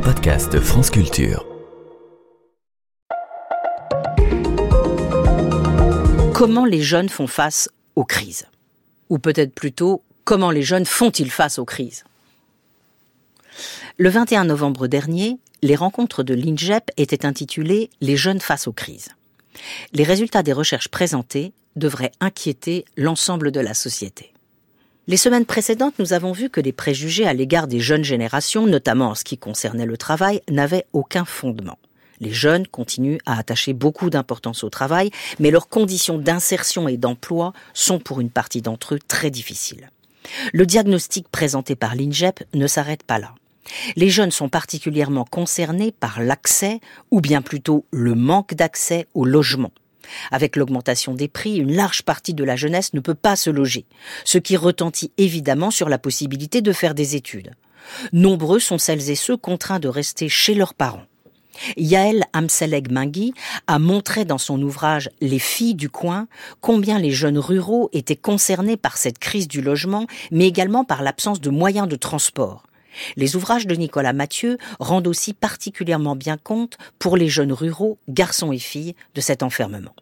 podcast France Culture. Comment les jeunes font face aux crises? Ou peut-être plutôt, comment les jeunes font-ils face aux crises? Le 21 novembre dernier, les rencontres de l'INGEP étaient intitulées Les jeunes face aux crises. Les résultats des recherches présentées devraient inquiéter l'ensemble de la société. Les semaines précédentes, nous avons vu que les préjugés à l'égard des jeunes générations, notamment en ce qui concernait le travail, n'avaient aucun fondement. Les jeunes continuent à attacher beaucoup d'importance au travail, mais leurs conditions d'insertion et d'emploi sont pour une partie d'entre eux très difficiles. Le diagnostic présenté par l'INGEP ne s'arrête pas là. Les jeunes sont particulièrement concernés par l'accès, ou bien plutôt le manque d'accès au logement. Avec l'augmentation des prix, une large partie de la jeunesse ne peut pas se loger, ce qui retentit évidemment sur la possibilité de faire des études. Nombreux sont celles et ceux contraints de rester chez leurs parents. Yael Amseleg Mingui a montré dans son ouvrage Les filles du coin combien les jeunes ruraux étaient concernés par cette crise du logement, mais également par l'absence de moyens de transport. Les ouvrages de Nicolas Mathieu rendent aussi particulièrement bien compte pour les jeunes ruraux, garçons et filles, de cet enfermement.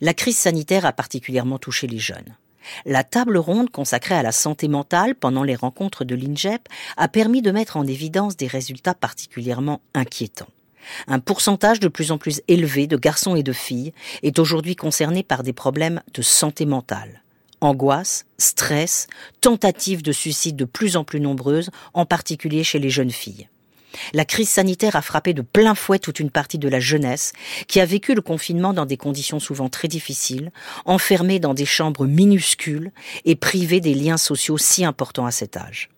La crise sanitaire a particulièrement touché les jeunes. La table ronde consacrée à la santé mentale pendant les rencontres de l'INGEP a permis de mettre en évidence des résultats particulièrement inquiétants. Un pourcentage de plus en plus élevé de garçons et de filles est aujourd'hui concerné par des problèmes de santé mentale angoisse, stress, tentatives de suicide de plus en plus nombreuses, en particulier chez les jeunes filles. La crise sanitaire a frappé de plein fouet toute une partie de la jeunesse qui a vécu le confinement dans des conditions souvent très difficiles, enfermée dans des chambres minuscules et privée des liens sociaux si importants à cet âge.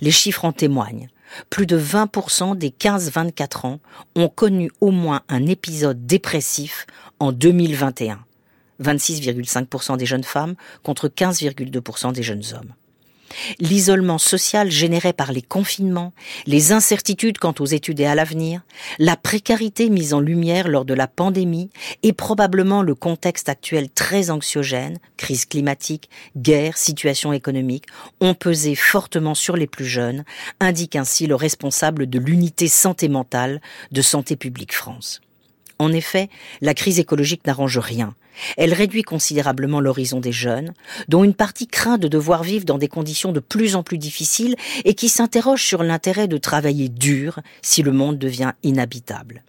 Les chiffres en témoignent. Plus de 20% des 15-24 ans ont connu au moins un épisode dépressif en 2021. 26,5% des jeunes femmes contre 15,2% des jeunes hommes. L'isolement social généré par les confinements, les incertitudes quant aux études et à l'avenir, la précarité mise en lumière lors de la pandémie et probablement le contexte actuel très anxiogène, crise climatique, guerre, situation économique, ont pesé fortement sur les plus jeunes, indique ainsi le responsable de l'unité santé mentale de Santé publique France. En effet, la crise écologique n'arrange rien. Elle réduit considérablement l'horizon des jeunes, dont une partie craint de devoir vivre dans des conditions de plus en plus difficiles et qui s'interroge sur l'intérêt de travailler dur si le monde devient inhabitable.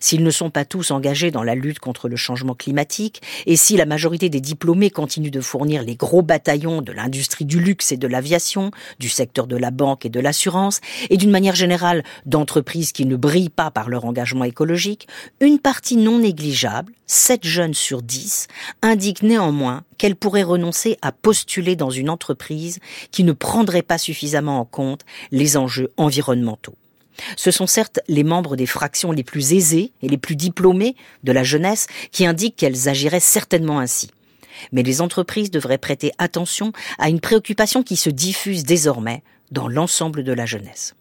S'ils ne sont pas tous engagés dans la lutte contre le changement climatique, et si la majorité des diplômés continuent de fournir les gros bataillons de l'industrie du luxe et de l'aviation, du secteur de la banque et de l'assurance, et d'une manière générale d'entreprises qui ne brillent pas par leur engagement écologique, une partie non négligeable, 7 jeunes sur 10, indique néanmoins qu'elle pourrait renoncer à postuler dans une entreprise qui ne prendrait pas suffisamment en compte les enjeux environnementaux. Ce sont certes les membres des fractions les plus aisées et les plus diplômés de la jeunesse qui indiquent qu'elles agiraient certainement ainsi. Mais les entreprises devraient prêter attention à une préoccupation qui se diffuse désormais dans l'ensemble de la jeunesse.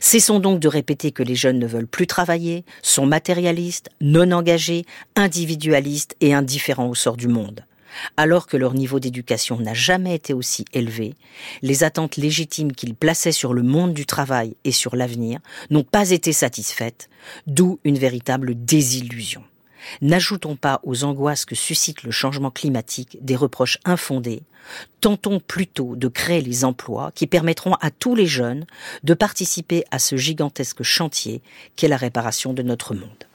Cessons donc de répéter que les jeunes ne veulent plus travailler, sont matérialistes, non engagés, individualistes et indifférents au sort du monde. Alors que leur niveau d'éducation n'a jamais été aussi élevé, les attentes légitimes qu'ils plaçaient sur le monde du travail et sur l'avenir n'ont pas été satisfaites, d'où une véritable désillusion. N'ajoutons pas aux angoisses que suscite le changement climatique des reproches infondés, tentons plutôt de créer les emplois qui permettront à tous les jeunes de participer à ce gigantesque chantier qu'est la réparation de notre monde.